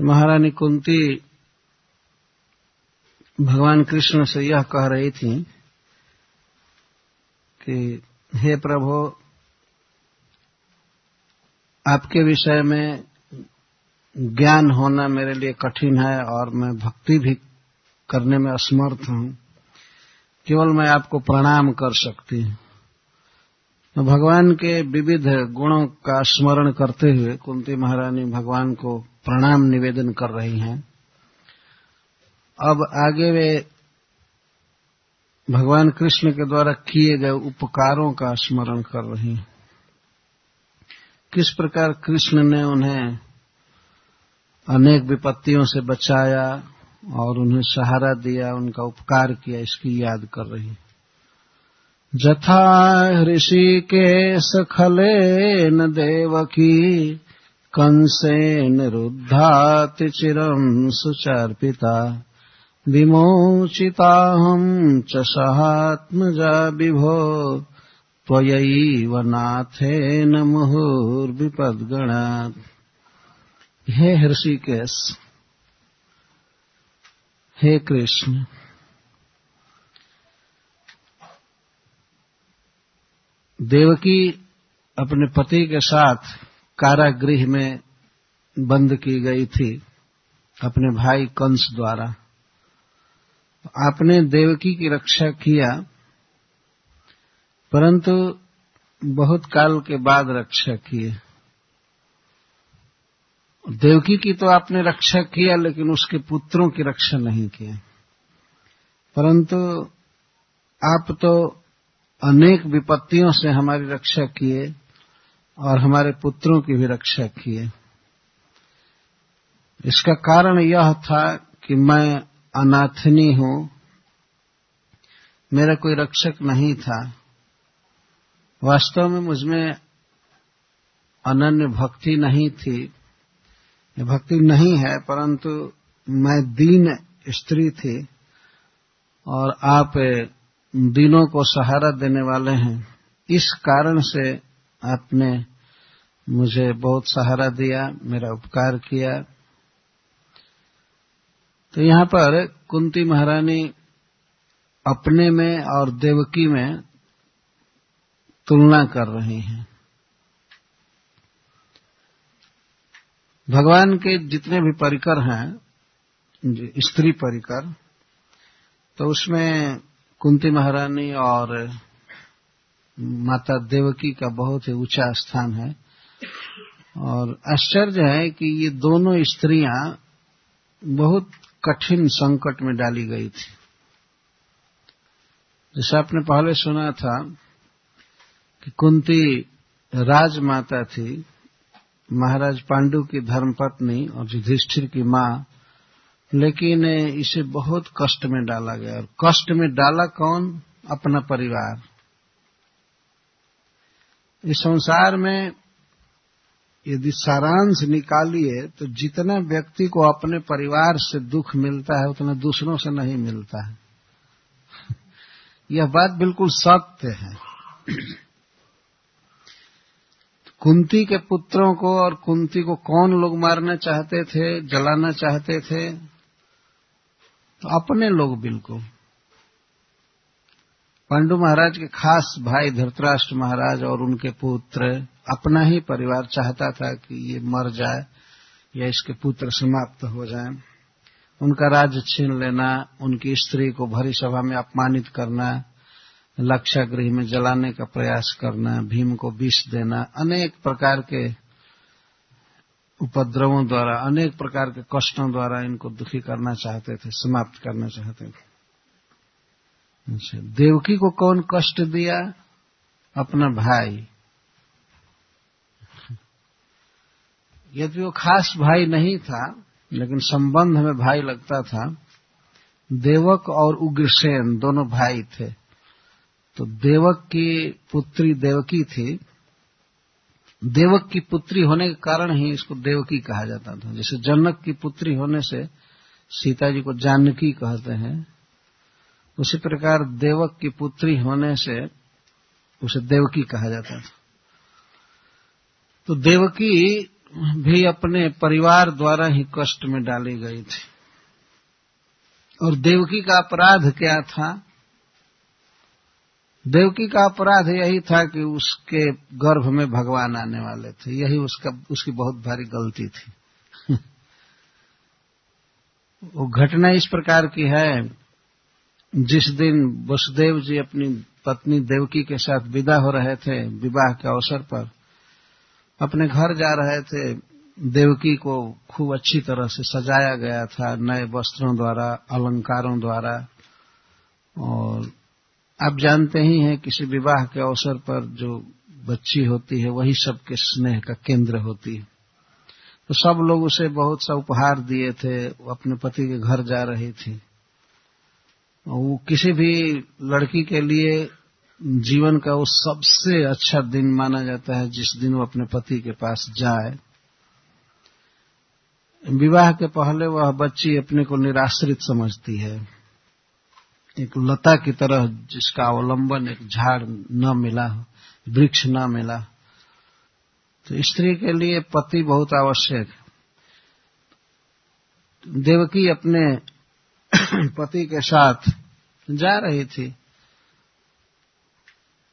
महारानी कुंती भगवान कृष्ण से यह कह रही थी कि, हे प्रभु, आपके विषय में ज्ञान होना मेरे लिए कठिन है और मैं भक्ति भी करने में असमर्थ हूँ। केवल मैं आपको प्रणाम कर सकती हूँ। तो भगवान के विविध गुणों का स्मरण करते हुए कुंती महारानी भगवान को प्रणाम निवेदन कर रही हैं। अब आगे वे भगवान कृष्ण के द्वारा किए गए उपकारों का स्मरण कर रही हैं। किस प्रकार कृष्ण ने उन्हें अनेक विपत्तियों से बचाया और उन्हें सहारा दिया, उनका उपकार किया, इसकी याद कर रही है। जथा ऋषिकेश खलेन देवकी कंसेन रुद्धाति चिरम सुचार्पिता। विमोचिताहं च सहात्मजा विभो। त्वयैव नाथेन मुहुर्विपद्गणात्। हे हृषिकेश, हे कृष्ण, देवकी अपने पति के साथ कारागृह में बंद की गई थी अपने भाई कंस द्वारा। आपने देवकी की रक्षा किया, परंतु बहुत काल के बाद रक्षा किए। देवकी की तो आपने रक्षा किया, लेकिन उसके पुत्रों की रक्षा नहीं किया परंतु आप तो अनेक विपत्तियों से हमारी रक्षा किए और हमारे पुत्रों की भी रक्षा किए इसका कारण यह था कि मैं अनाथनी हूँ। मेरा कोई रक्षक नहीं था। वास्तव में मुझमें अनन्य भक्ति नहीं थी। भक्ति नहीं है, परंतु मैं दीन स्त्री थी और आप दीनों को सहारा देने वाले हैं। इस कारण से आपने मुझे बहुत सहारा दिया, मेरा उपकार किया। तो यहाँ पर कुंती महारानी अपने में और देवकी में तुलना कर रही हैं। भगवान के जितने भी परिकर हैं स्त्री परिकर तो उसमें कुंती महारानी और माता देवकी का बहुत ही ऊँचा स्थान है। और आश्चर्य है कि ये दोनों स्त्रियाँ बहुत कठिन संकट में डाली गई थी। जैसे आपने पहले सुना था कि कुंती राजमाता थी, महाराज पांडु की धर्मपत्नी और युधिष्ठिर की माँ, लेकिन इसे बहुत कष्ट में डाला गया। और कष्ट में डाला कौन? अपना परिवार। इस संसार में यदि सारांश निकालिए तो जितना व्यक्ति को अपने परिवार से दुख मिलता है, उतना दूसरों से नहीं मिलता है। यह बात बिल्कुल सत्य है। कुंती के पुत्रों को और कुंती को कौन लोग मारना चाहते थे, जलाना चाहते थे? तो अपने लोग बिल्कुल। पांडु महाराज के खास भाई धृतराष्ट्र महाराज और उनके पुत्र अपना ही परिवार चाहता था कि ये मर जाए या इसके पुत्र समाप्त हो जाए। उनका राज्य छीन लेना, उनकी स्त्री को भरी सभा में अपमानित करना, लक्षागृह में जलाने का प्रयास करना, भीम को विष देना, अनेक प्रकार के उपद्रवों द्वारा, अनेक प्रकार के कष्टों द्वारा इनको दुखी करना चाहते थे, समाप्त करना चाहते थे। अच्छा देवकी को कौन कष्ट दिया अपना भाई? यदि वो खास भाई नहीं था, लेकिन संबंध में भाई लगता था, देवक और उग्रसेन दोनों भाई थे। तो देवक की पुत्री देवकी थी। देवक की पुत्री होने के कारण ही इसको देवकी कहा जाता था। जैसे जनक की पुत्री होने से सीता जी को जानकी कहते हैं। उसी प्रकार देवक की पुत्री होने से उसे देवकी कहा जाता था। तो देवकी भी अपने परिवार द्वारा ही कष्ट में डाली गई थी। और देवकी का अपराध क्या था? देवकी का अपराध यही था कि उसके गर्भ में भगवान आने वाले थे। यही उसका, उसकी बहुत भारी गलती थी। वो घटना इस प्रकार की है जिस दिन वसुदेव जी अपनी पत्नी देवकी के साथ विदा हो रहे थे विवाह के अवसर पर, अपने घर जा रहे थे, देवकी को खूब अच्छी तरह से सजाया गया था नए वस्त्रों द्वारा, अलंकारों द्वारा। और आप जानते ही हैं किसी विवाह के अवसर पर जो बच्ची होती है, वही सबके स्नेह का केंद्र होती है। तो सब लोग उसे बहुत सा उपहार दिए थे, वो अपने पति के घर जा रही थी। वो किसी भी लड़की के लिए जीवन का वो सबसे अच्छा दिन माना जाता है, जिस दिन वो अपने पति के पास जाए। विवाह के पहले वह बच्ची अपने को निराश्रित समझती है। एक लता की तरह जिसका अवलंबन एक झाड़ न मिला, वृक्ष न मिला। तो स्त्री के लिए पति बहुत आवश्यक। देवकी अपने पति के साथ जा रही थी।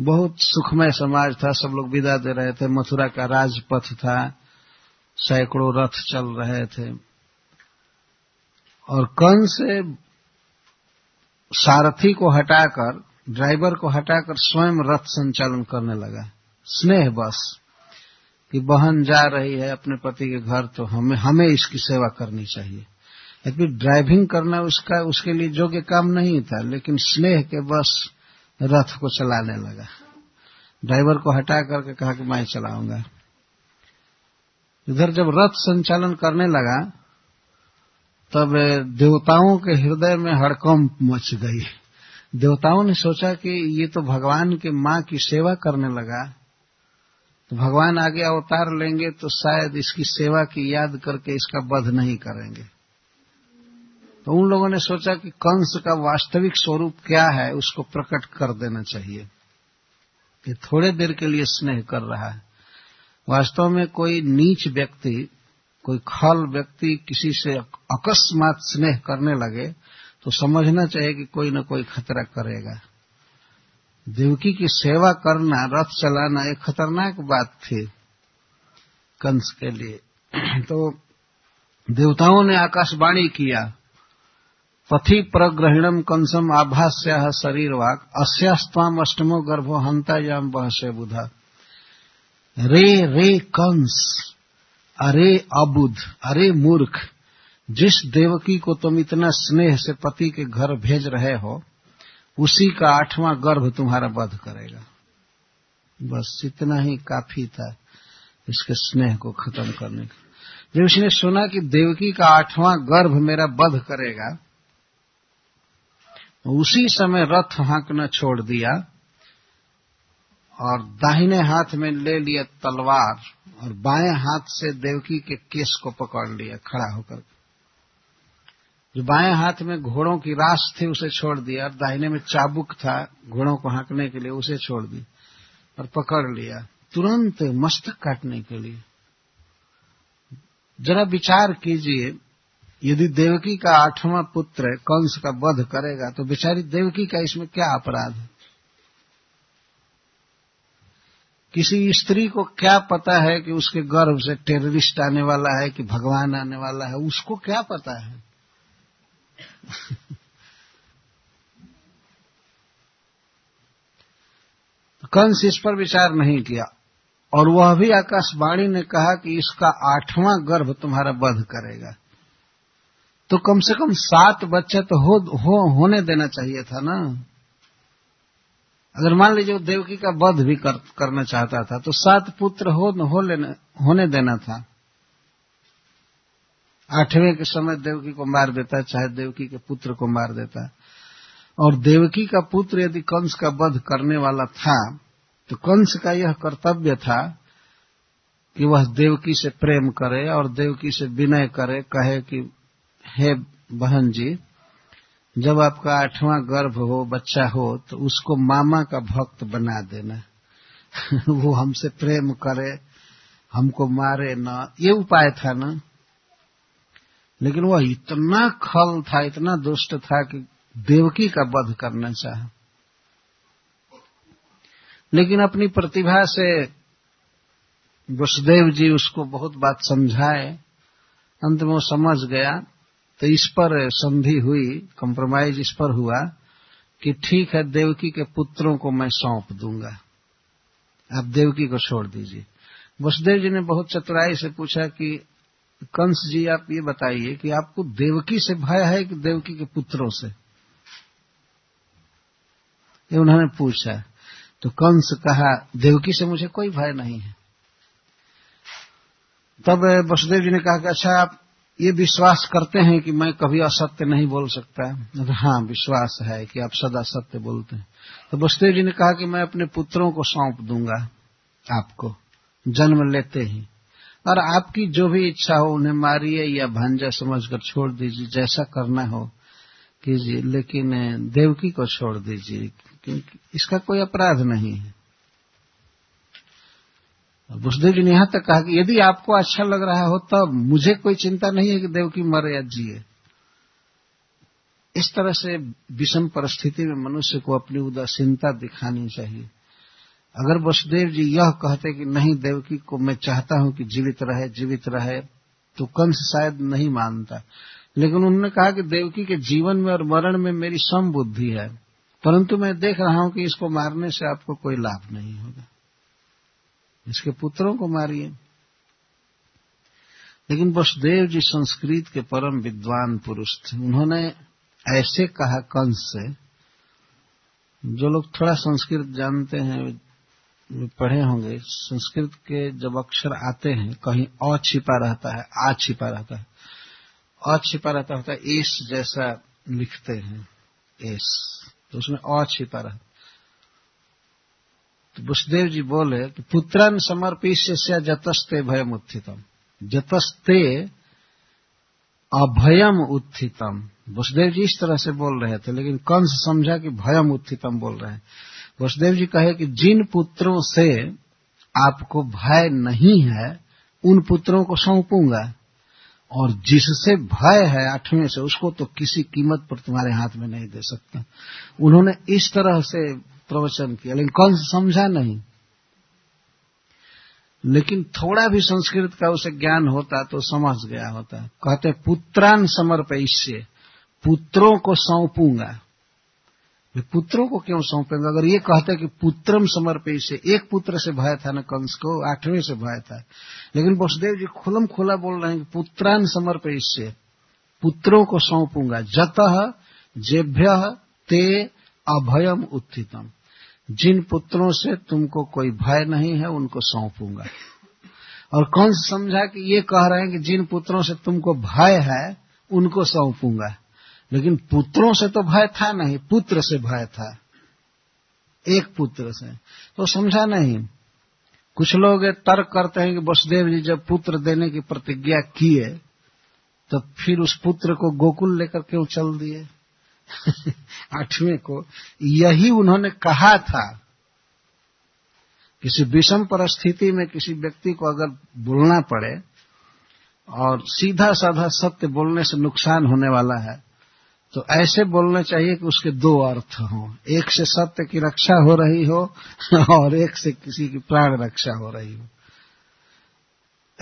बहुत सुखमय समाज था, सब लोग विदा दे रहे थे। मथुरा का राजपथ था, सैकड़ों रथ चल रहे थे। और कन से सारथी को हटाकर, ड्राइवर को हटाकर स्वयं रथ संचालन करने लगा। स्नेह बस कि बहन जा रही है अपने पति के घर तो हमें हमें इसकी सेवा करनी चाहिए। यदि ड्राइविंग करना उसका, उसके लिए योग्य काम नहीं था, लेकिन स्नेह के बस रथ को चलाने लगा। ड्राइवर को हटा करके कहा कि मैं चलाऊँगा। इधर जब रथ संचालन करने लगा, तब देवताओं के हृदय में हड़कंप मच गई। देवताओं ने सोचा कि ये तो भगवान के माँ की सेवा करने लगा। तो भगवान आगे अवतार लेंगे तो शायद इसकी सेवा की याद करके इसका वध नहीं करेंगे। तो उन लोगों ने सोचा कि कंस का वास्तविक स्वरूप क्या है, उसको प्रकट कर देना चाहिए। कि थोड़े देर के लिए स्नेह कर रहा है। वास्तव में कोई नीच व्यक्ति, कोई खल व्यक्ति किसी से अकस्मात स्नेह करने लगे तो समझना चाहिए कि कोई न कोई खतरा करेगा। देवकी की सेवा करना, रथ चलाना, एक खतरनाक बात थी कंस के लिए। तो देवताओं ने आकाशवाणी किया। पथि प्रग्रहणम कंसम आभास्या शरीर वाक अस्यास्ताम अष्टमो गर्भो हंता याम बहसे बुधा। रे रे कंस, अरे अबुध, अरे मूर्ख, जिस देवकी को तुम इतना स्नेह से पति के घर भेज रहे हो, उसी का आठवां गर्भ तुम्हारा वध करेगा। बस इतना ही काफ़ी था इसके स्नेह को खत्म करने का। जब उसने सुना कि देवकी का आठवां गर्भ मेरा वध करेगा उसी समय रथ हाँकना छोड़ दिया और दाहिने हाथ में ले लिया तलवार और बाएँ हाथ से देवकी के केस को पकड़ लिया, खड़ा होकर। जो बाएँ हाथ में घोड़ों की रास थी, उसे छोड़ दिया और दाहिने में चाबुक था घोड़ों को हाँकने के लिए, उसे छोड़ दी और पकड़ लिया। तुरंत मस्तक काटने के लिए। जरा विचार कीजिए यदि देवकी का आठवां पुत्र कंस का वध करेगा तो बेचारी देवकी का इसमें क्या अपराध है? किसी स्त्री को क्या पता है कि उसके गर्भ से टेररिस्ट आने वाला है, कि भगवान आने वाला है? उसको क्या पता है? कंस इस पर विचार नहीं किया? और वह भी आकाशवाणी ने कहा कि इसका आठवां गर्भ तुम्हारा वध करेगा। तो कम से कम सात बच्चे तो हो, हो होने देना चाहिए था ना। अगर मान लीजिए देवकी का वध भी कर, करना चाहता था तो सात पुत्र हो, हो लेने, होने देना था। आठवें के समय देवकी को मार देता चाहे देवकी के पुत्र को मार देता। और देवकी का पुत्र यदि कंस का वध करने वाला था तो कंस का यह कर्तव्य था कि वह देवकी से प्रेम करे और देवकी से विनय करे कहे कि हे बहन जी जब आपका आठवां गर्भ हो, बच्चा हो तो उसको मामा का भक्त बना देना। वो हमसे प्रेम करे, हमको मारे न। ये उपाय था ना। लेकिन वह इतना खल था, इतना दुष्ट था कि देवकी का वध करना चाहा। लेकिन अपनी प्रतिभा से वसुदेव जी उसको बहुत बात समझाए। अंत में वो समझ गया तो इस पर संधि हुई कंप्रोमाइज इस पर हुआ कि ठीक है, देवकी के पुत्रों को मैं सौंप दूँगा। आप देवकी को छोड़ दीजिए। वसुदेव जी ने बहुत चतुराई से पूछा कि, कंस जी, आप ये बताइए कि आपको देवकी से भय है कि देवकी के पुत्रों से? ये उन्होंने पूछा। तो कंस कहा, देवकी से मुझे कोई भय नहीं है। तब वसुदेव जी ने कहा कि अच्छा आप ये विश्वास करते हैं कि मैं कभी असत्य नहीं बोल सकता। हाँ विश्वास है कि आप सदा सत्य बोलते हैं। तो वसुदेव जी ने कहा कि मैं अपने पुत्रों को सौंप दूँगा आपको, जन्म लेते ही। और आपकी जो भी इच्छा हो, उन्हें मारिए या भांजा समझकर छोड़ दीजिए, जैसा करना हो कीजिए। लेकिन, देवकी को छोड़ दीजिए, क्योंकि इसका कोई अपराध नहीं है। वसुदेव जी ने यहाँ तक कहा कि यदि आपको अच्छा लग रहा हो, तब मुझे कोई चिंता नहीं है कि देवकी मरे या जिए इस तरह से विषम परिस्थिति में मनुष्य को अपनी उदासीनता दिखानी चाहिए। अगर वसुदेव जी यह कहते कि नहीं देवकी को मैं चाहता हूँ कि जीवित रहे जीवित रहे तो कंस शायद नहीं मानता। लेकिन उन्होंने कहा कि देवकी के जीवन में और मरण में मेरी सम बुद्धि है। परंतु मैं देख रहा हूँ कि इसको मारने से आपको कोई लाभ नहीं होगा। इसके पुत्रों को मारिए। लेकिन वसुदेव जी संस्कृत के परम विद्वान पुरुष थे। उन्होंने ऐसे कहा कंस से, जो लोग थोड़ा संस्कृत जानते हैं पढ़े होंगे, संस्कृत के जब अक्षर आते हैं, कहीं अ छिपा रहता है, आ छिपा रहता है। अ छिपा रहता होता है, एस जैसा लिखते हैं, एस। तो उसमें अ छिपा रहता तो वसुदेव जी बोले कि पुत्रन समर्पिष्य जतस्ते भयम उत्थितम। जतस्ते अभयम उत्थितम। वसुदेव जी इस तरह से बोल रहे थे, लेकिन कंस समझा कि भयम उत्थितम बोल रहे हैं। वसुदेव जी कहे कि जिन पुत्रों से आपको भय नहीं है, उन पुत्रों को सौंपूँगा। और जिससे भय है आठवें से, उसको तो किसी कीमत पर तुम्हारे हाथ में नहीं दे सकता। उन्होंने इस तरह से प्रवचन किया। लेकिन कंस समझा नहीं। लेकिन थोड़ा भी संस्कृत का उसे ज्ञान होता तो समझ गया होता। कहते, पुत्रान समर्पयिष्य पुत्रों को सौंपूँगा। पुत्रों को क्यों सौंपेंगे? अगर ये कहते कि पुत्रम समर्पय से एक पुत्र से भय था न कंस को, आठवें से भय था। लेकिन वसुदेव जी खुलम खुला बोल रहे हैं कि पुत्रान समर्पय से पुत्रों को सौंपूँगा। जत, जेभ्य, ते अभयम उत्थितम। जिन पुत्रों से तुमको कोई भय नहीं है, उनको सौंपूँगा। और कौन समझा कि ये कह रहे हैं कि जिन पुत्रों से तुमको भय है, उनको सौंपूँगा। लेकिन पुत्रों से तो भय था नहीं, पुत्र से भय था। एक पुत्र से। तो समझा नहीं। कुछ लोग तर्क करते हैं कि वसुदेव जी जब पुत्र देने की प्रतिज्ञा किए तो फिर उस पुत्र को गोकुल लेकर क्यों चल दिए? आठवें को यही उन्होंने कहा था किसी विषम परिस्थिति में किसी व्यक्ति को अगर बोलना पड़े और सीधा साधा सत्य बोलने से नुकसान होने वाला है तो ऐसे बोलना चाहिए कि उसके दो अर्थ हों। एक से सत्य की रक्षा हो रही हो और एक से किसी की प्राण रक्षा हो रही हो।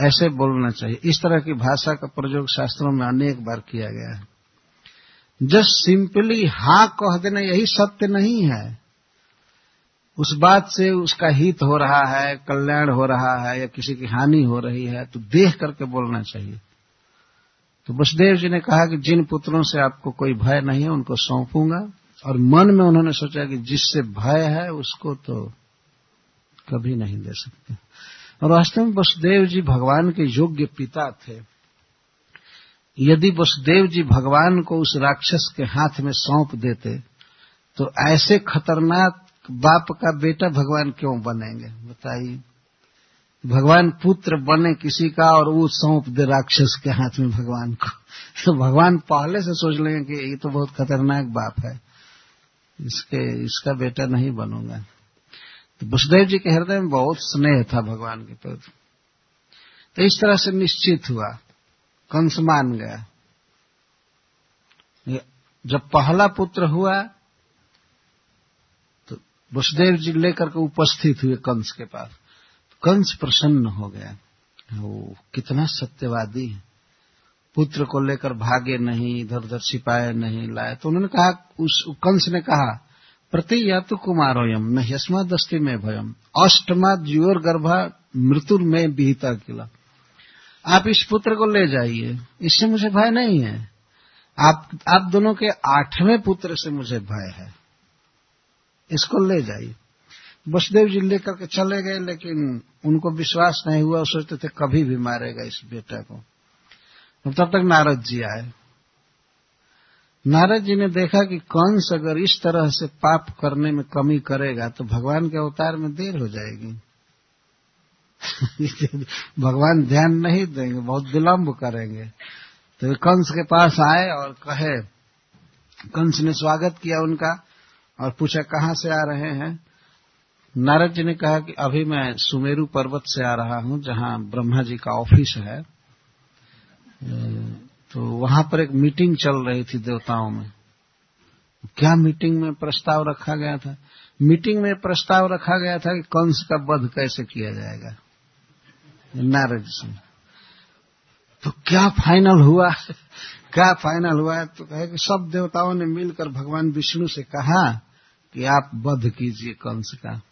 ऐसे बोलना चाहिए। इस तरह की भाषा का प्रयोग शास्त्रों में अनेक बार किया गया है। जस्ट सिंपली हा कह देना, यही सत्य नहीं है। उस बात से उसका हित हो रहा है, कल्याण हो रहा है, या किसी की हानि हो रही है तो देख करके बोलना चाहिए। तो वसुदेव जी ने कहा कि जिन पुत्रों से आपको कोई भय नहीं है, उनको सौंपूँगा। और मन में उन्होंने सोचा कि जिससे भय है, उसको तो कभी नहीं दे सकते। और वास्तव में वसुदेव जी भगवान के योग्य पिता थे। यदि वसुदेव जी भगवान को उस राक्षस के हाथ में सौंप देते तो ऐसे खतरनाक बाप का बेटा भगवान क्यों बनेंगे? बताइए। भगवान पुत्र बने किसी का और वो सौंप दे राक्षस के हाथ में भगवान को। तो भगवान पहले से सोच लेंगे कि ये तो बहुत खतरनाक बाप है। इसके, इसका बेटा नहीं बनूँगा। तो वसुदेव जी के हृदय में बहुत स्नेह था भगवान के प्रति। तो इस तरह से निश्चित हुआ। कंस मान गया। जब पहला पुत्र हुआ तो वसुदेव जी लेकर के उपस्थित हुए कंस के पास। कंस प्रसन्न हो गया। वो कितना सत्यवादी है। पुत्र को लेकर भागे नहीं इधर उधर छिपाए नहीं लाए। तो उन्होंने कहा, उस कंस ने कहा, प्रति या तो कुमार कुमारोयम, न यस्मा दस्ती में भयम। अष्टमा ज्योर गर्भा मृत्युर में विहिता किला। आप इस पुत्र को ले जाइए। इससे मुझे भय नहीं है। आप आप दोनों के आठवें पुत्र से मुझे भय है। इसको ले जाइए। वसुदेव जी लेकर के चले गए, लेकिन उनको विश्वास नहीं हुआ। सोचते थे, कभी भी मारेगा इस बेटा को। तब तक नारद जी आए। नारद जी ने देखा कि कंस अगर इस तरह से पाप करने में कमी करेगा तो भगवान के अवतार में देर हो जाएगी। भगवान ध्यान नहीं देंगे, बहुत विलंब करेंगे। तो कंस के पास आए और कहे, कंस ने स्वागत किया उनका और पूछा, कहाँ से आ रहे हैं? नारद जी ने कहा कि, अभी मैं सुमेरु पर्वत से आ रहा हूँ, जहाँ ब्रह्मा जी का ऑफ़िस है। तो वहाँ पर एक मीटिंग चल रही थी देवताओं में। क्या मीटिंग में प्रस्ताव रखा गया था? मीटिंग में प्रस्ताव रखा गया था कि कंस का वध कैसे किया जाएगा। नारद तो क्या फाइनल हुआ? क्या फाइनल हुआ? तो कहे कि सब देवताओं ने मिलकर भगवान विष्णु से कहा कि आप वध कीजिए कंस का।